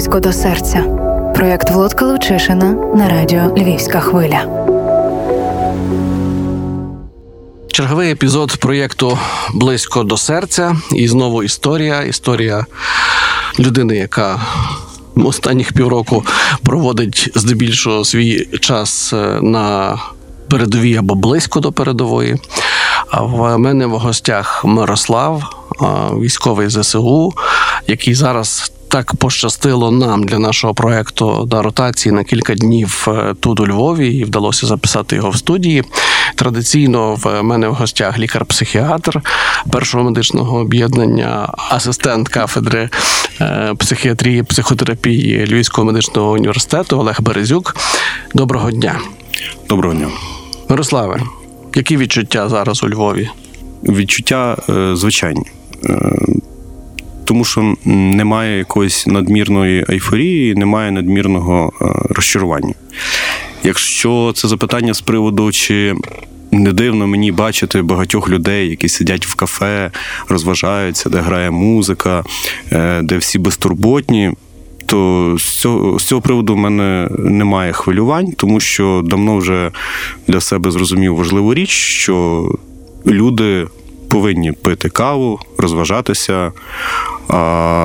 близько до серця. Проєкт Володка Лучишина на радіо Львівська хвиля. Черговий епізод проєкту Близько до серця. І знову історія. Історія людини, яка останніх півроку проводить здебільшого свій час е, на передовій або близько до передової. А в мене в гостях Мирослав, військовий ЗСУ, який зараз так пощастило нам для нашого проекту на ротації на кілька днів е, тут у Львові, і вдалося записати його в студії. Традиційно в мене в гостях лікар-психіатр першого медичного об'єднання, асистент кафедри е, психіатрії, психотерапії Львівського медичного університету Олег Березюк. Доброго дня. Доброго дня, Мирославе. Які відчуття зараз у Львові? Відчуття е, звичайні тому що немає якоїсь надмірної ейфорії, немає надмірного е, розчарування. Якщо це запитання з приводу, чи не дивно мені бачити багатьох людей, які сидять в кафе, розважаються, де грає музика, е, де всі безтурботні. То з цього з цього приводу в мене немає хвилювань, тому що давно вже для себе зрозумів важливу річ, що люди повинні пити каву, розважатися,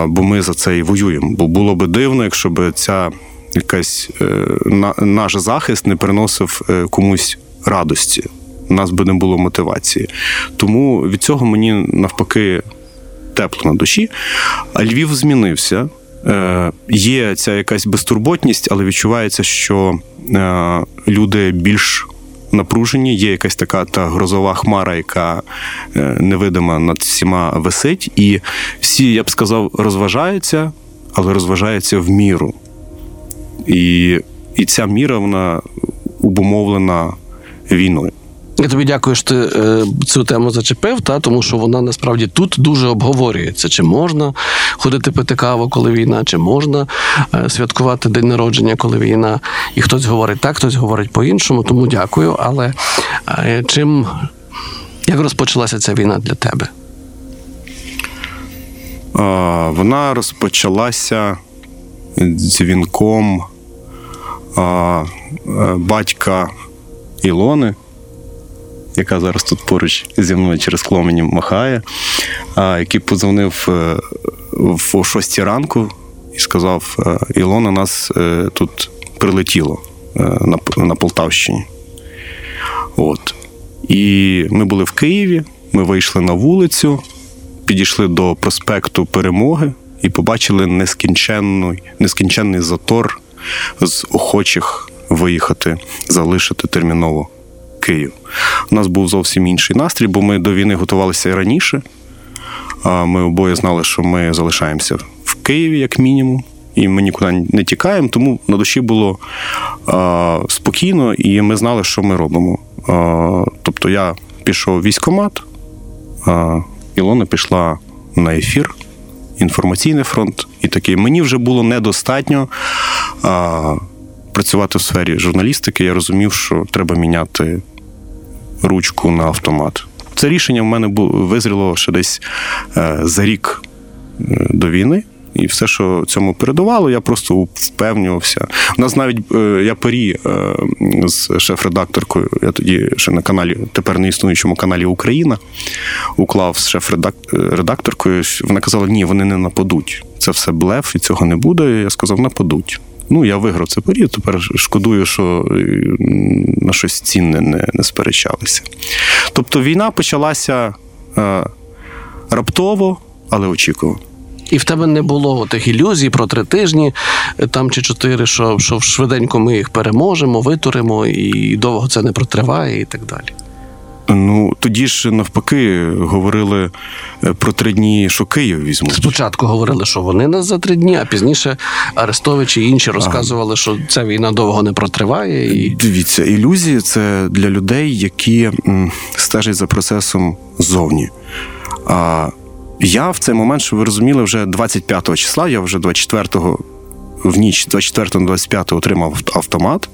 бо ми за це і воюємо. Бо було би дивно, якщо б ця якась е, наш захист не приносив е, комусь радості. У нас би не було мотивації. Тому від цього мені навпаки тепло на душі. А Львів змінився. Е, є ця якась безтурботність, але відчувається, що люди більш напружені, є якась така та грозова хмара, яка е, невидима над всіма висить, і всі, я б сказав, розважаються, але розважаються в міру. І, І ця міра вона обумовлена війною. Я тобі дякую, що ти е, цю тему зачепив, та тому що вона насправді тут дуже обговорюється. Чи можна ходити пити каву, коли війна, чи можна е, святкувати день народження, коли війна, і хтось говорить так, хтось говорить по-іншому. Тому дякую. Але е, чим як розпочалася ця війна для тебе? Вона розпочалася дзвінком батька Ілони яка зараз тут поруч зі мною через Кломені махає, який подзвонив е, в 6 ранку і сказав: «Е, Ілона, нас е, тут прилетіло на на Полтавщині. От. І ми були в Києві, ми вийшли на вулицю, підійшли до проспекту Перемоги і побачили нескінченний, нескінченний затор з охочих виїхати, залишити терміново Київ. У нас був зовсім інший настрій, бо ми до війни готувалися і раніше. Ми обоє знали, що ми залишаємося в Києві, як мінімум, і ми нікуди не тікаємо. Тому на душі було спокійно, і ми знали, що ми робимо. Тобто я пішов військкомат, Ілона пішла на ефір, інформаційний фронт, і такий. Мені вже було недостатньо. Працювати в сфері журналістики, я розумів, що треба міняти ручку на автомат. Це рішення в мене визріло ще десь е, за рік е, до війни. І все, що цьому передувало, я просто впевнювався. У нас навіть е, я парі з шеф-редакторкою. Я тоді ще на каналі, тепер не існуючому каналі Україна, уклав з шеф-редакторкою. Вона казала: ні, вони не нападуть. Це все блеф, і цього не буде. Я сказав, нападуть. Ну, я виграв це парі, тепер шкодую, що е, на щось цінне не не сперечалися. Тобто війна почалася е, раптово, але очікувано. І в тебе не було тих ілюзій про три тижні е, там чи чотири, що що швиденько ми їх переможемо, витуримо, і довго це не протриває, і так далі. Ну тоді ж навпаки говорили е, про три дні, що Київ візьмуть. Спочатку говорили, що вони нас за три дні, а пізніше Арестович і інші розказували, що ця війна довго не протриває. І дивіться, ілюзії це для людей, які стежать за процесом ззовні. А я в цей момент, що ви розуміли, вже 25 числа, я вже 24-го в ніч 24 на 25 отримав автомат.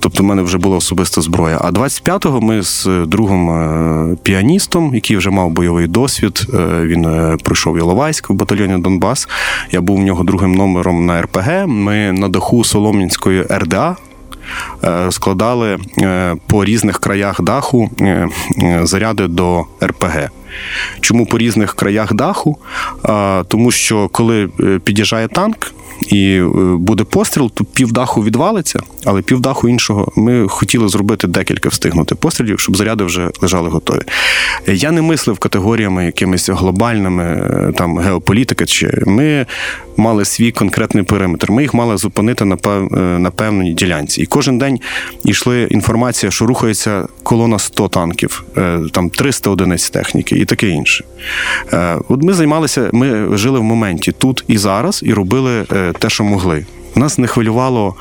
Тобто, в мене вже була особиста зброя. А 25-го ми з другом е, піаністом, який вже мав бойовий досвід, е, він е, пройшов Іловайськ в батальйоні Донбас. Я був у нього другим номером на РПГ. Ми на даху Солом'янської РДА. Складали по різних краях даху заряди до РПГ. Чому по різних краях даху? Тому що коли під'їжджає танк і е, буде постріл, то півдаху відвалиться, але півдаху іншого ми хотіли зробити декілька встигнути пострілів, щоб заряди вже лежали готові. Я не мислив категоріями якимись глобальними е, там геополітики. Чи ми мали свій конкретний периметр. Ми їх мали зупинити на пев- е, на певній ділянці. І кожен день йшли інформація, що рухається колона 100 танків, там 300 одиниць техніки і таке інше. От ми займалися, ми жили в моменті тут і зараз, і робили те, що могли. Нас не хвилювало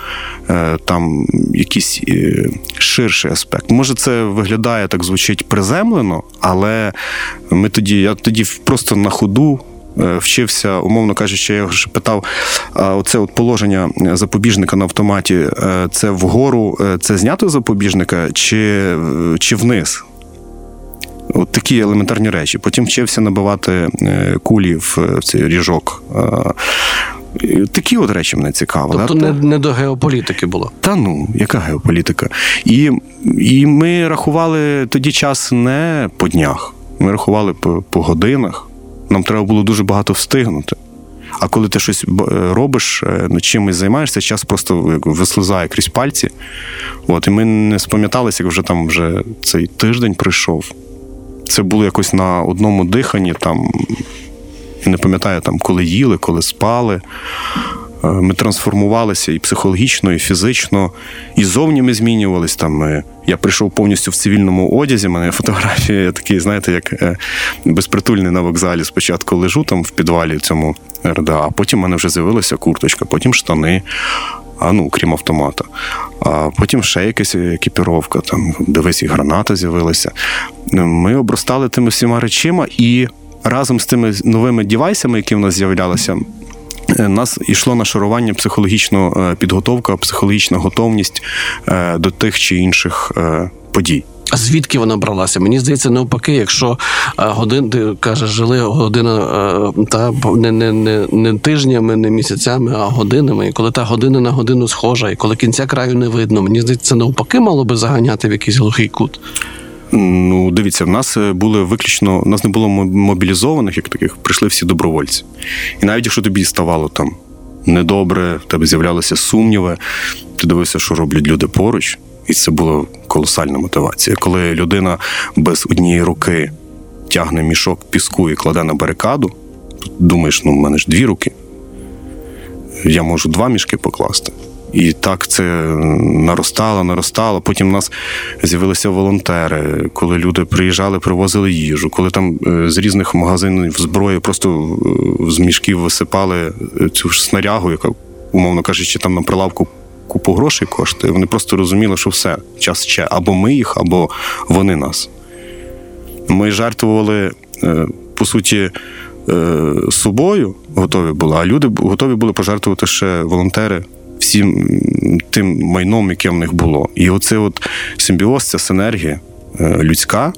е, там якийсь е, ширший аспект. Може, це виглядає так звучить приземлено, але ми тоді, я тоді просто на ходу е, вчився, умовно кажучи, я ж питав, оце от положення запобіжника на автоматі, це вгору, це знято запобіжника чи, чи вниз? От такі елементарні речі. Потім вчився набивати кулі в цей ріжок. Такі от речі мене цікавили. Тобто не, не до геополітики було. Та ну, яка геополітика? І, і ми рахували тоді час не по днях, ми рахували по, по годинах. Нам треба було дуже багато встигнути. А коли ти щось е, робиш, е, ну, чимось займаєшся, час просто вислизає крізь пальці. От, і ми не спам'яталися, як вже там вже цей тиждень пройшов. Це було якось на одному диханні, там, я не пам'ятаю, там, коли їли, коли спали. Е, Ми трансформувалися і психологічно, і фізично, і зовні ми змінювалися. Там е, я прийшов повністю в цивільному одязі. Мене фотографія такий, знаєте, як е, безпритульний на вокзалі. Спочатку лежу там в підвалі цьому РДА, а потім в мене вже з'явилася курточка, потім штани. А ну, крім автомата. А потім ще якась екіпіровка, там дивись, і граната з'явилася. Ми обростали тими всіма речима, і разом з тими новими дівайсами, які в нас з'являлися, Е, нас йшло нашарування психологічна е, підготовка, психологічна готовність е, до тих чи інших подій. А звідки вона бралася? Мені здається, навпаки, якщо годин, ти кажеш, жили година та не, не, не, не тижнями, не місяцями, а годинами. І коли та година на годину схожа, і коли кінця краю не видно, мені здається, навпаки мало би заганяти в якийсь глухий кут. Ну, дивіться, в нас е, були виключно, в нас не було мобілізованих, як таких, прийшли всі добровольці. І навіть якщо тобі ставало там недобре, в тебе з'являлися сумніви, ти дивився, що роблять люди поруч, і це була колосальна мотивація. Коли людина без однієї руки тягне мішок піску і кладе на барикаду, думаєш, ну, в мене ж дві руки. Я можу два мішки покласти. І так це наростало, наростало. Потім у нас з'явилися волонтери, коли люди приїжджали, привозили їжу, коли там е, з різних магазинів зброї просто е, з мішків висипали е, цю ж снарягу, яка, умовно кажучи, там на прилавку купу грошей коштує. Вони просто розуміли, що все, час ще або ми їх, або вони нас. Ми жертвували, по суті, собою готові були, а люди готові були пожертвувати ще волонтери всім тим майном, яке в них було. І оце от симбіоз, ця синергія е, людська, е,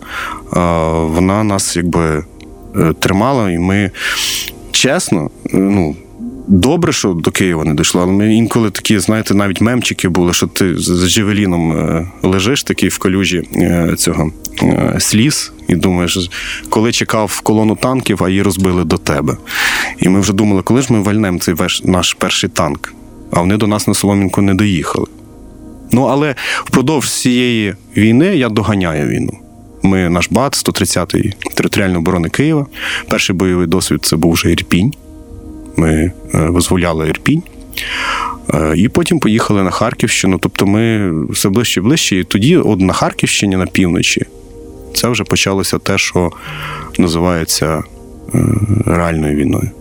вона нас якби е, тримала, і ми чесно, ну. Добре, що до Києва не дійшло, але ми інколи такі, знаєте, навіть мемчики були, що ти з Джевеліном лежиш такий в калюжі цього сліз, і думаєш, коли чекав колону танків, а її розбили до тебе. І ми вже думали, коли ж ми вальнемо цей наш перший танк, а вони до нас на Соломінку не доїхали. Ну, але впродовж цієї війни я доганяю війну. Ми наш БАТ, 130-й територіальної оборони Києва. Перший бойовий досвід це був вже Ірпінь. Ми е, визволяли Ірпінь. Е, І потім поїхали на Харківщину. Тобто ми все ближче і ближче. І тоді, от на Харківщині, на півночі, це вже почалося те, що називається е, реальною війною.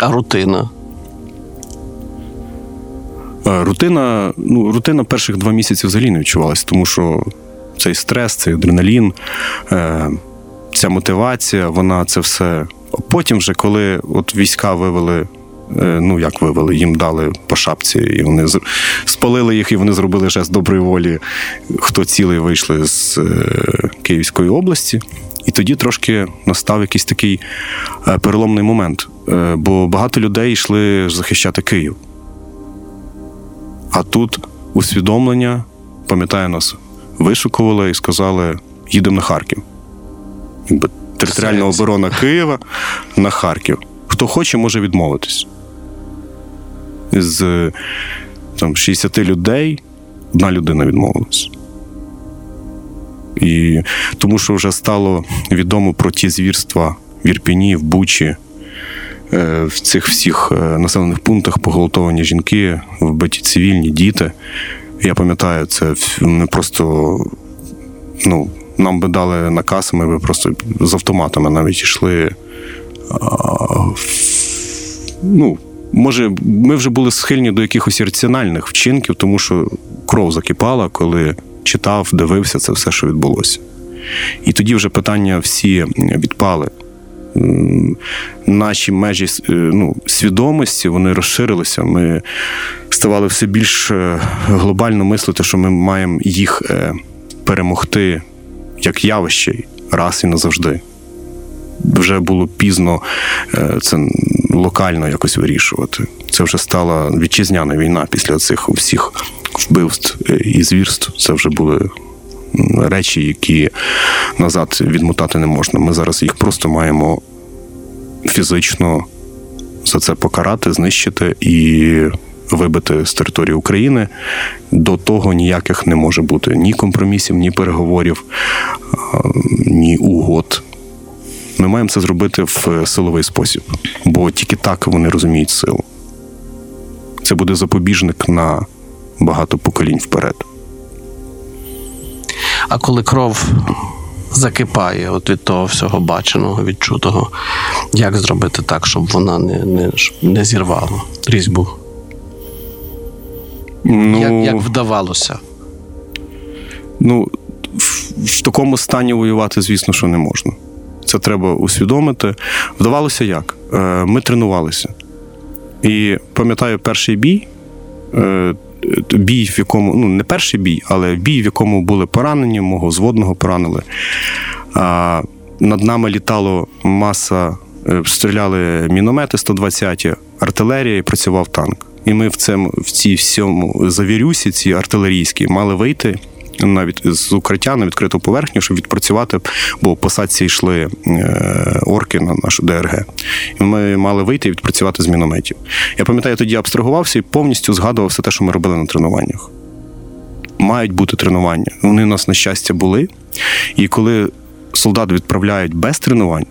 А рутина. Рутина, ну, рутина перших два місяці взагалі не відчувалася, тому що цей стрес, цей адреналін, е, ця мотивація, вона це все. Потім, вже, коли от війська вивели Е, Ну, як вивели, їм дали по шапці, і вони з- спалили їх, і вони зробили жест доброї волі. Хто цілий вийшли з е, Київської області. І тоді трошки настав якийсь такий переломний момент. Бо багато людей йшли захищати Київ. А тут усвідомлення, пам'ятаю, нас вишукували і сказали: їдемо на Харків. Якби територіальна оборона Києва на Харків. Хто хоче, може відмовитись. З там, 60 людей одна людина відмовилась. І тому що вже стало відомо про ті звірства в Ірпіні, в Бучі, в цих всіх е, населених пунктах поголотовані жінки, вбиті цивільні діти. Я пам'ятаю, це ми просто ну, нам би дали наказ, ми би просто з автоматами навіть йшли. Ну, може, ми вже були схильні до якихось раціональних вчинків, тому що кров закипала, коли читав, дивився це все, що відбулося. І тоді вже питання всі відпали. Наші межі е, ну, свідомості вони розширилися. Ми ставали все більш е, глобально мислити, що ми маємо їх е, перемогти як явище раз і назавжди. Вже було пізно це локально якось вирішувати. Це вже стала вітчизняна війна після цих всіх вбивств і звірств. Це вже були речі, які назад відмотати не можна. Ми зараз їх просто маємо фізично за це покарати, знищити і вибити з території України. До того ніяких не може бути ні компромісів, ні переговорів, ні угод. Ми маємо це зробити в силовий спосіб, бо тільки так вони розуміють силу. Це буде запобіжник на багато поколінь вперед. А коли кров закипає от від того всього баченого, відчутого, як зробити так, щоб вона не, не, не зірвала різьбу? Ну, Як, як вдавалося? Ну, в, в такому стані воювати, звісно, що не можна. Це треба усвідомити. Вдавалося як? Е, Ми тренувалися. І пам'ятаю перший бій, е, бій, в якому, ну, не перший бій, але бій, в якому були поранені, мого зводного поранили. А, над нами літало маса, е, стріляли міномети 120, артилерія і працював танк. І ми в цьому, в цій всьому завірюсі, ці артилерійські, мали вийти навіть з укриття на відкриту поверхню, щоб відпрацювати, бо по садці йшли е, орки на нашу ДРГ. І ми мали вийти і відпрацювати з мінометів. Я пам'ятаю, тоді абстрагувався і повністю згадував все те, що ми робили на тренуваннях. Мають бути тренування. Вони у нас, на щастя, були. І коли солдат відправляють без тренувань,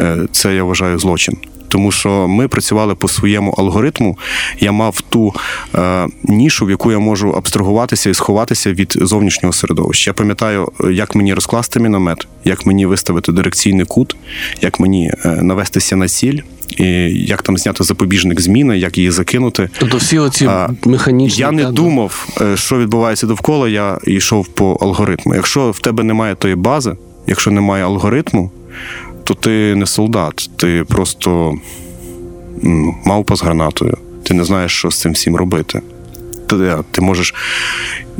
е, це я вважаю злочин. Тому що ми працювали по своєму алгоритму. Я мав ту е, нішу, в яку я можу абстрагуватися і сховатися від зовнішнього середовища. Я пам'ятаю, як мені розкласти міномет, як мені виставити дирекційний кут, як мені е, навестися на ціль, і як там зняти запобіжник зміни, як її закинути. Тобто всі оці А, механічні. Я не та, думав, е, що відбувається довкола, я йшов по алгоритму. Якщо в тебе немає тої бази, якщо немає алгоритму, то ти не солдат, ти просто мавпа з гранатою. Ти не знаєш, що з цим всім робити. Ти, ти можеш.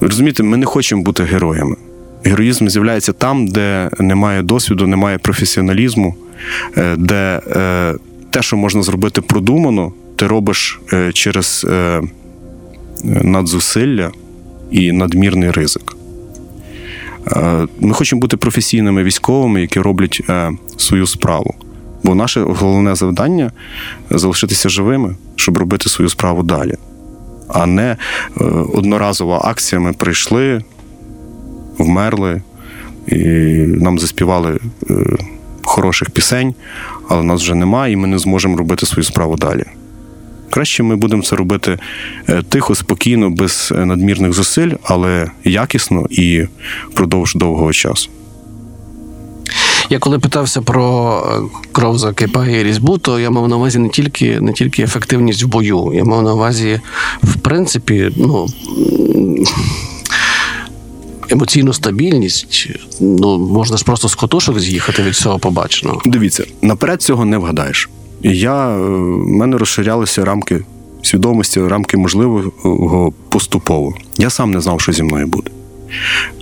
Розумієте, ми не хочемо бути героями. Героїзм з'являється там, де немає досвіду, немає професіоналізму, е, де е, те, що можна зробити продумано, ти робиш е, через е, надзусилля і надмірний ризик. Е, Ми хочемо бути професійними військовими, які роблять е, свою справу. Бо наше головне завдання залишитися живими, щоб робити свою справу далі. А не е, одноразова акція. Ми прийшли, вмерли, і нам заспівали хороших пісень, але нас вже немає, і ми не зможемо робити свою справу далі. Краще ми будемо це робити е, тихо, спокійно, без е, надмірних зусиль, але якісно і впродовж довгого часу. Я коли питався про е, кров закипає і різьбу, то я мав на увазі не тільки, не тільки ефективність в бою, я мав на увазі, в принципі, ну. Емоційну стабільність, ну можна ж просто з котушок з'їхати від всього побаченого. Дивіться, наперед цього не вгадаєш. І я, е, в мене розширялися рамки свідомості, рамки можливого поступово. Я сам не знав, що зі мною буде.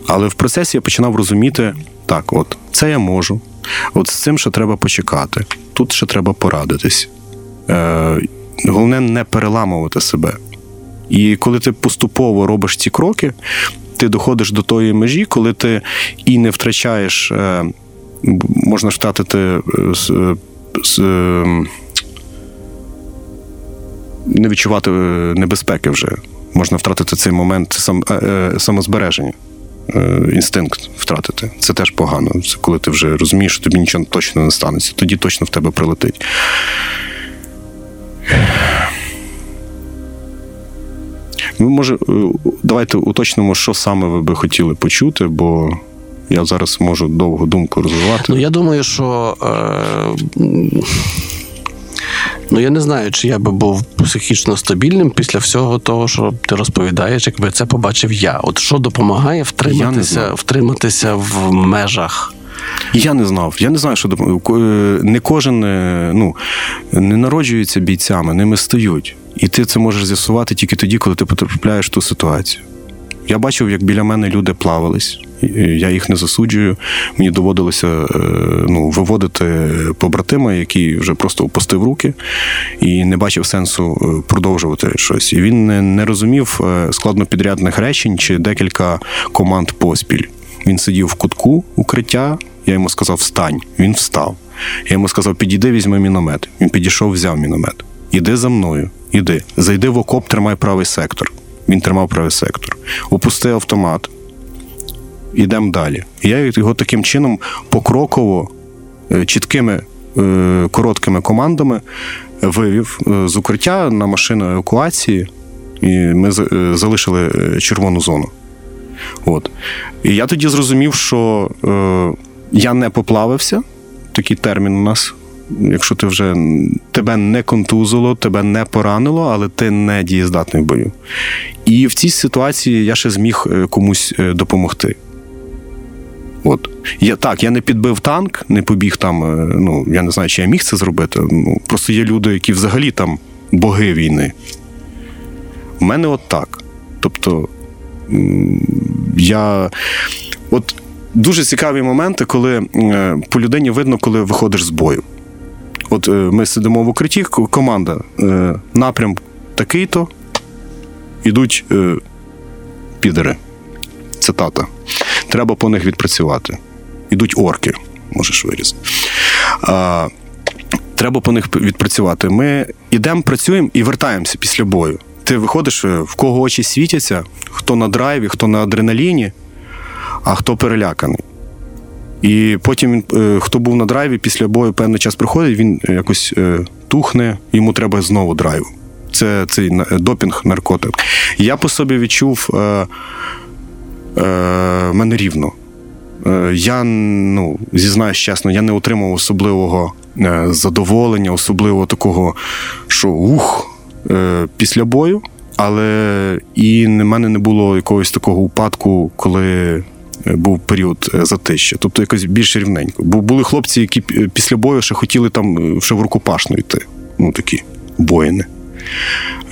Але в процесі я починав розуміти, так, от це я можу, от з цим ще треба почекати, тут ще треба порадитись. Е, головне не переламувати себе. І коли ти поступово робиш ці кроки, ти доходиш до тої межі, коли ти і не втрачаєш, е, можна втратити е, не відчувати е, небезпеки вже. Можна втратити цей момент сам, е, е, самозбереження, інстинкт втратити. Це теж погано. Це коли ти вже розумієш, що тобі нічого точно не станеться. Тоді точно в тебе прилетить. Ми, може, е, давайте уточнимо, що саме ви би хотіли почути, бо я зараз можу довгу думку розвивати. Ну, я думаю, що. Е, ну, я не знаю, чи я би був психічно стабільним після всього того, що ти розповідаєш, якби це побачив я. От що допомагає втриматися, втриматися в межах. Я не знав. Я не знаю, що е, не кожен е, ну, не народжується бійцями, ними стають. І ти це можеш з'ясувати тільки тоді, коли ти потрапляєш в ту ситуацію. Я бачив, як біля мене люди плавались. Е, Я їх не засуджую. Мені доводилося е, ну, виводити побратима, який вже просто опустив руки і не бачив сенсу е, продовжувати щось. І він не, не розумів складнопідрядних речень чи декілька команд поспіль. Він сидів в кутку укриття. Я йому сказав, встань. Він встав. Я йому сказав, підійди, візьми міномет. Він підійшов, взяв міномет. Іди за мною, іди. Зайди в окоп, тримай правий сектор. Він тримав правий сектор. Опусти автомат. Ідемо далі. Я його таким чином покроково, е, чіткими е, короткими командами вивів е, з укриття на машину евакуації, і ми залишили червону зону. От. І я тоді зрозумів, що е, я не поплавився. Такий термін у нас. Якщо ти вже тебе не контузило, тебе не поранило, але ти не дієздатний в бою. І в цій ситуації я ще зміг е, комусь е, допомогти. От. Я, так, я не підбив танк, не побіг там. е, Ну, я не знаю, чи я міг це зробити. Ну, просто є люди, які взагалі там боги війни. У мене от так. Тобто, я. От дуже цікаві моменти, коли по людині видно, коли виходиш з бою. От е, ми сидимо в укритті, команда, е, напрям такий-то, ідуть е, підери. Цитата. Треба по них відпрацювати. Ідуть орки, можеш вирізати. Треба по них відпрацювати. Ми йдемо, працюємо і вертаємося після бою. Ти виходиш, в кого очі світяться, хто на драйві, хто на адреналіні, а хто переляканий. І потім він, е, хто був на драйві, після бою певний час проходить, він якось е, тухне, йому треба знову драйву. Це цей допінг, наркотик. Я по собі відчув е, е, мене рівно. Е, Я ну, зізнаюсь чесно, я не отримав особливого е, задоволення, особливо такого, що ух, е, після бою, але і в мене не було якогось такого упадку, коли е, був період е, затища. Тобто якось більш рівненько. Бо були хлопці, які після бою ще хотіли там е, ще в рукопашну йти. Ну такі воїни.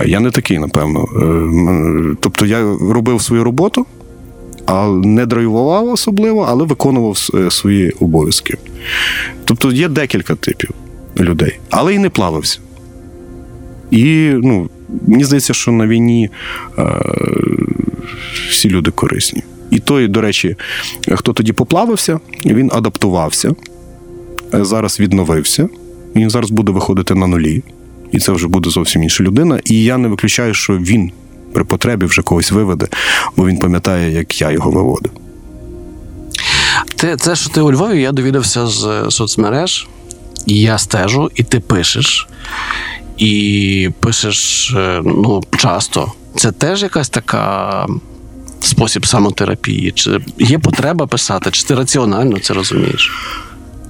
Я не такий, напевно. Е, Тобто я робив свою роботу, а не драйвував особливо, але виконував е, свої обов'язки. Тобто є декілька типів людей, але і не плавався. І ну, мені здається, що на війні е, всі люди корисні. І той, до речі, хто тоді поплавився, він адаптувався, е, зараз відновився, він зараз буде виходити на нулі. І це вже буде зовсім інша людина. І я не виключаю, що він при потребі вже когось виведе, бо він пам'ятає, як я його виводив. Ти, це, що ти у Львові, я довідався з е, соцмереж, і я стежу, і ти пишеш. І пишеш е, ну, часто. Це теж якась така спосіб самотерапії? Чи є потреба писати, чи ти раціонально це розумієш?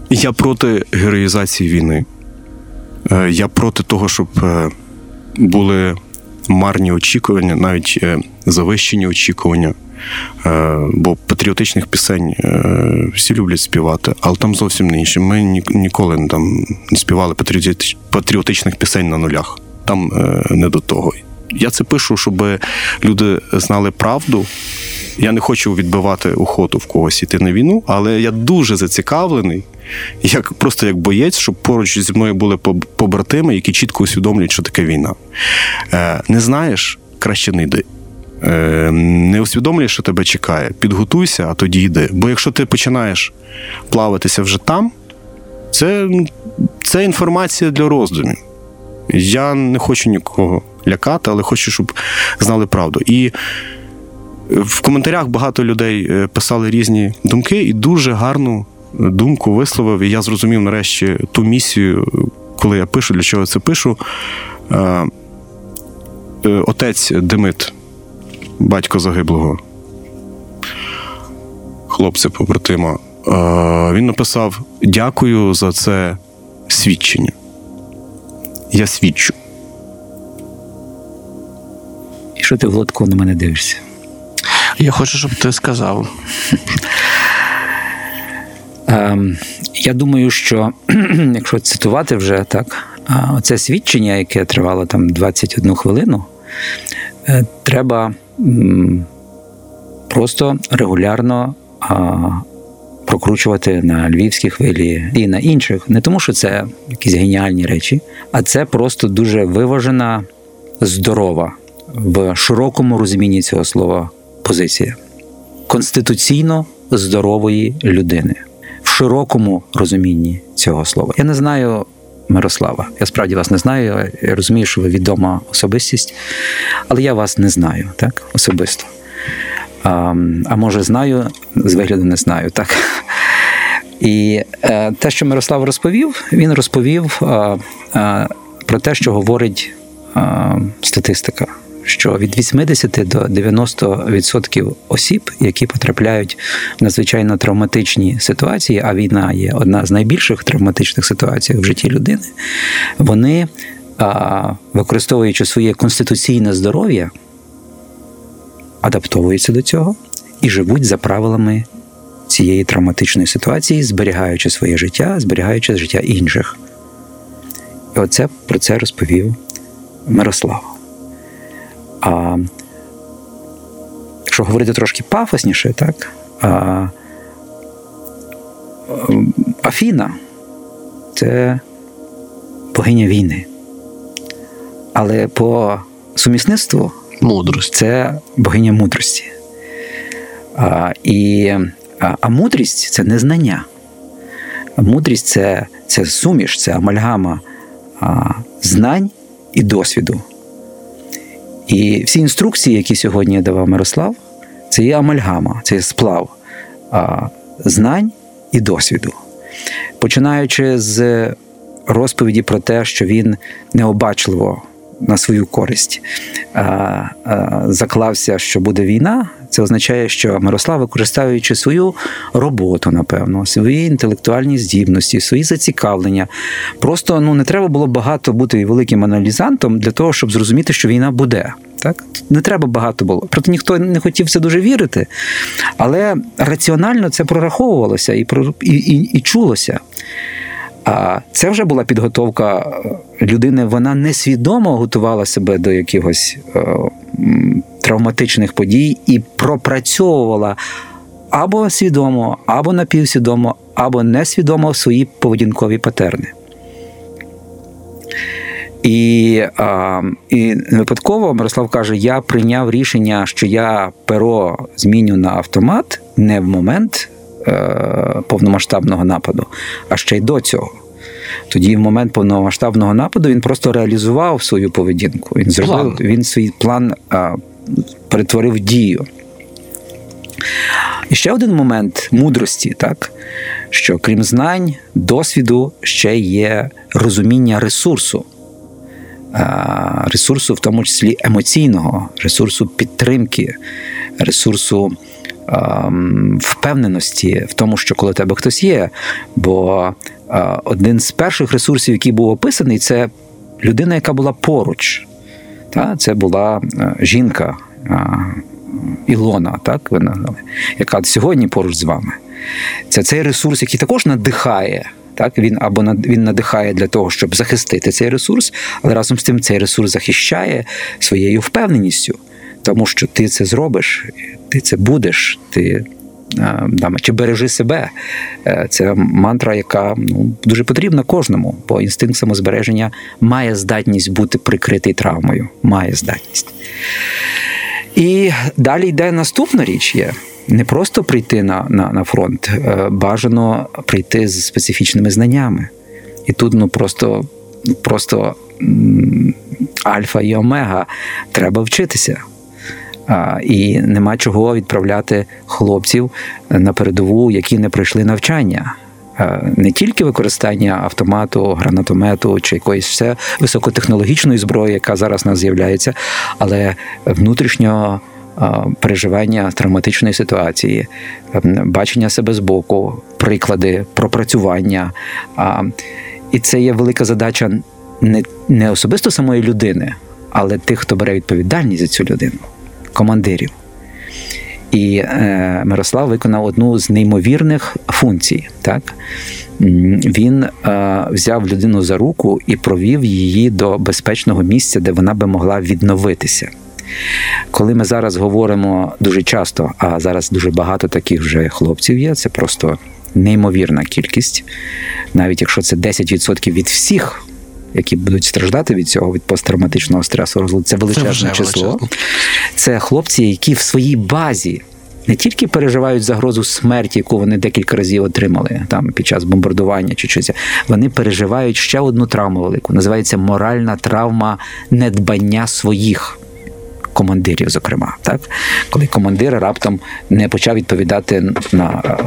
Я проти героїзації війни. Е, Я проти того, щоб е, були марні очікування, навіть е, завищені очікування. Бо патріотичних пісень всі люблять співати, але там зовсім не інше. Ми ніколи там не співали патріотичних пісень на нулях. Там не до того. Я це пишу, щоб люди знали правду. Я не хочу відбивати охоту в когось іти на війну, але я дуже зацікавлений, як просто як боєць, щоб поруч зі мною були побратими, які чітко усвідомлюють, що таке війна. Е, не знаєш, краще не йди. Е, не усвідомлюєш, що тебе чекає. Підготуйся, а тоді йди. Бо якщо ти починаєш плаватися вже там, це, це інформація для роздумів. Я не хочу нікого лякати, але хочу, щоб знали правду. І в коментарях багато людей е, писали різні думки, і дуже гарну думку висловив. І я зрозумів нарешті ту місію, коли я пишу, для чого я це пишу. Е, е, Отець Демит, батько загиблого хлопця побратима, він написав: Дякую за це свідчення. Я свідчу. Що ти в лодку на мене дивишся? Я хочу, щоб ти сказав. Ем, я думаю, що якщо цитувати вже так, оце свідчення, яке тривало там 21 хвилину, е, треба просто регулярно прокручувати на львівській хвилі і на інших. Не тому, що це якісь геніальні речі, а це просто дуже виважена, здорова в широкому розумінні цього слова позиція конституційно здорової людини в широкому розумінні цього слова. Я не знаю Мирослава. Я справді вас не знаю. Я розумію, що ви відома особистість, але я вас не знаю так особисто. А, а може, знаю, з вигляду не знаю, так. І е, те, що Мирослав розповів, він розповів е, е, про те, що говорить статистика. Що від 80 до 90% осіб, які потрапляють в надзвичайно травматичні ситуації, а війна є одна з найбільших травматичних ситуацій в житті людини, вони, використовуючи своє конституційне здоров'я, адаптовуються до цього і живуть за правилами цієї травматичної ситуації, зберігаючи своє життя, зберігаючи життя інших. І оце про це розповів Мирослав. А якщо говорити трошки пафосніше, так, а, Афіна це богиня війни. Але по сумісництву Мудрость. це богиня мудрості. А, і, а, а мудрість це не знання. Мудрість це, це суміш, це амальгама а, знань і досвіду. І всі інструкції, які сьогодні давав Мирослав, це є амальгама, це є сплав а, знань і досвіду. Починаючи з розповіді про те, що він необачливо на свою користь а, а, заклався, що буде війна, це означає, що Мирослав, використовуючи свою роботу, напевно, свої інтелектуальні здібності, свої зацікавлення, просто ну не треба було багато бути великим аналізантом для того, щоб зрозуміти, що війна буде. Так не треба багато було. Проте ніхто не хотів це дуже вірити, але раціонально це прораховувалося і і, і, і чулося. А це вже була підготовка людини. Вона несвідомо готувала себе до якихось е, травматичних подій і пропрацьовувала або свідомо, або напівсвідомо, або несвідомо свої поведінкові патерни. І а, і випадково Мирослав каже: я прийняв рішення, що я перо зміню на автомат не в момент е, повномасштабного нападу, а ще й до цього. Тоді, в момент повномасштабного нападу, він просто реалізував свою поведінку. Він зробив план. він свій план а, перетворив в дію. І ще один момент мудрості, так? що крім знань, досвіду ще є розуміння ресурсу. Ресурсу, в тому числі емоційного, ресурсу підтримки, ресурсу впевненості в тому, що коли тебе хтось є. Бо один з перших ресурсів, який був описаний, це людина, яка була поруч. Та? Це була е, жінка а, Ілона, так, назвали, яка сьогодні поруч з вами. Це цей ресурс, який також надихає. Так, він або над- він надихає для того, щоб захистити цей ресурс, але разом з тим цей ресурс захищає своєю впевненістю, тому що ти це зробиш, ти це будеш, ти е, там, чи бережи себе. Е, Це мантра, яка ну, дуже потрібна кожному, бо інстинкт самозбереження має здатність бути прикритий травмою. Має здатність. І далі йде наступна річ є. Не просто прийти на, на, на фронт, е, бажано прийти з специфічними знаннями. І тут ну просто, просто альфа і омега треба вчитися. І нема чого відправляти хлопців на передову, які не пройшли навчання. Не тільки використання автомату, гранатомету чи якоїсь все високотехнологічної зброї, яка зараз у нас з'являється, але внутрішнього переживання травматичної ситуації, е, бачення себе збоку, приклади, пропрацювання. І це є велика задача не особисто самої людини, але тих, хто бере відповідальність за цю людину, командирів. І е, Мирослав виконав одну з неймовірних функцій. Так? Він е, взяв людину за руку і провів її до безпечного місця, де вона би могла відновитися. Коли ми зараз говоримо дуже часто, а зараз дуже багато таких вже хлопців є, це просто неймовірна кількість, навіть якщо це 10% від всіх. Які будуть страждати від цього від посттравматичного стресу це величезне вже число. величезне. Це хлопці, які в своїй базі не тільки переживають загрозу смерті, яку вони декілька разів отримали там під час бомбардування чи щось, вони переживають ще одну травму велику. Називається моральна травма недбання своїх. Командирів, зокрема, так коли командир раптом не почав відповідати на е,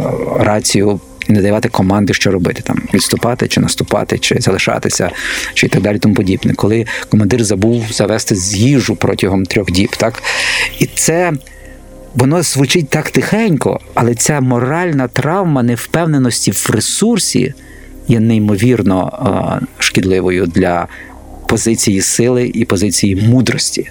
рацію і не давати команди, що робити, там відступати чи наступати, чи залишатися, чи і так далі, тому подібне. Коли командир забув завести з їжу протягом трьох діб, так і це воно звучить так тихенько, але ця моральна травма невпевненості в ресурсі є неймовірно е, шкідливою для позиції сили і позиції мудрості.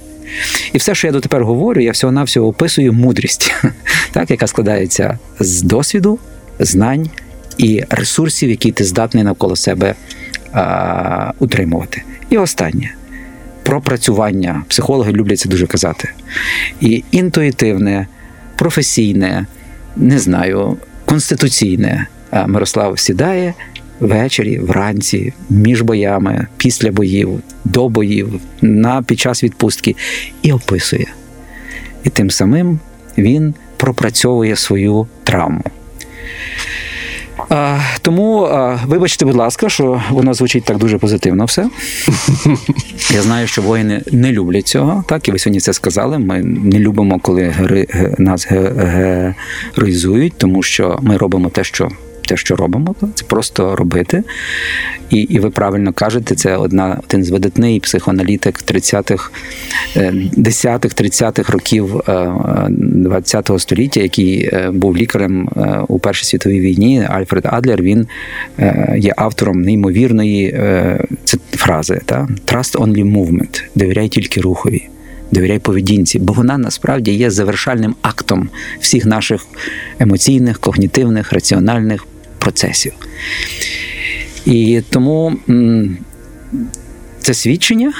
І все, що я дотепер говорю, я всього-навсього описую мудрість, так, яка складається з досвіду, знань і ресурсів, які ти здатний навколо себе а, утримувати. І останнє пропрацювання. Психологи люблять це дуже казати. І інтуїтивне, професійне, не знаю, конституційне. Мирослав сідає ввечері, вранці, між боями, після боїв, до боїв, на під час відпустки і описує. І тим самим він пропрацьовує свою травму. А, тому а, вибачте, будь ласка, що воно звучить так дуже позитивно все. Я знаю, що воїни не люблять цього, так, і ви сьогодні це сказали. Ми не любимо, коли гери, нас героїзують, тому що ми робимо те, що. Те, що робимо, це просто робити. І, і ви правильно кажете, це одна один з видатний психоаналітик 30-х, е, 10-х, 30-х років е, 20-го століття, який е, був лікарем е, у Першій світовій війні. Альфред Адлер. Він е, є автором неймовірної е, фрази та Trust only movement, довіряй тільки рухові. Довіряй поведінці, бо вона насправді є завершальним актом всіх наших емоційних, когнітивних, раціональних процесів. І тому це свідчення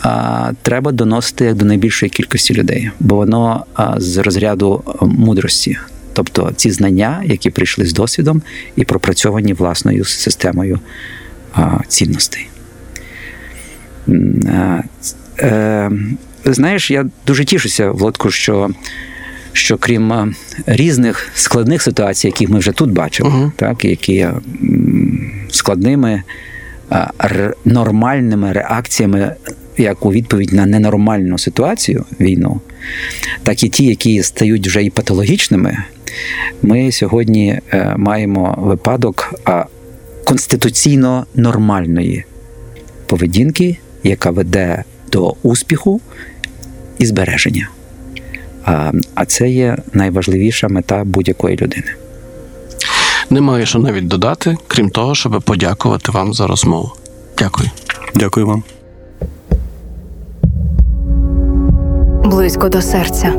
а, треба доносити як до найбільшої кількості людей, бо воно а, з розряду мудрості. Тобто ці знання, які прийшли з досвідом і пропрацьовані власною системою а, цінностей. Е, Знаєш, я дуже тішуся, Володку, що, що крім е, різних складних ситуацій, які ми вже тут бачили, Мгм. так, які є складними, нормальними реакціями, як у відповідь на ненормальну ситуацію, війну, так і ті, які стають вже і патологічними, ми сьогодні е, маємо випадок конституційно нормальної поведінки, яка веде до успіху і збереження. А, а це є найважливіша мета будь-якої людини. Немає що навіть додати, крім того, щоб подякувати вам за розмову. Дякую. Дякую вам. Близько до серця.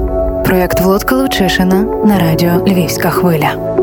Проєкт Володка Лучишина на радіо Львівська хвиля.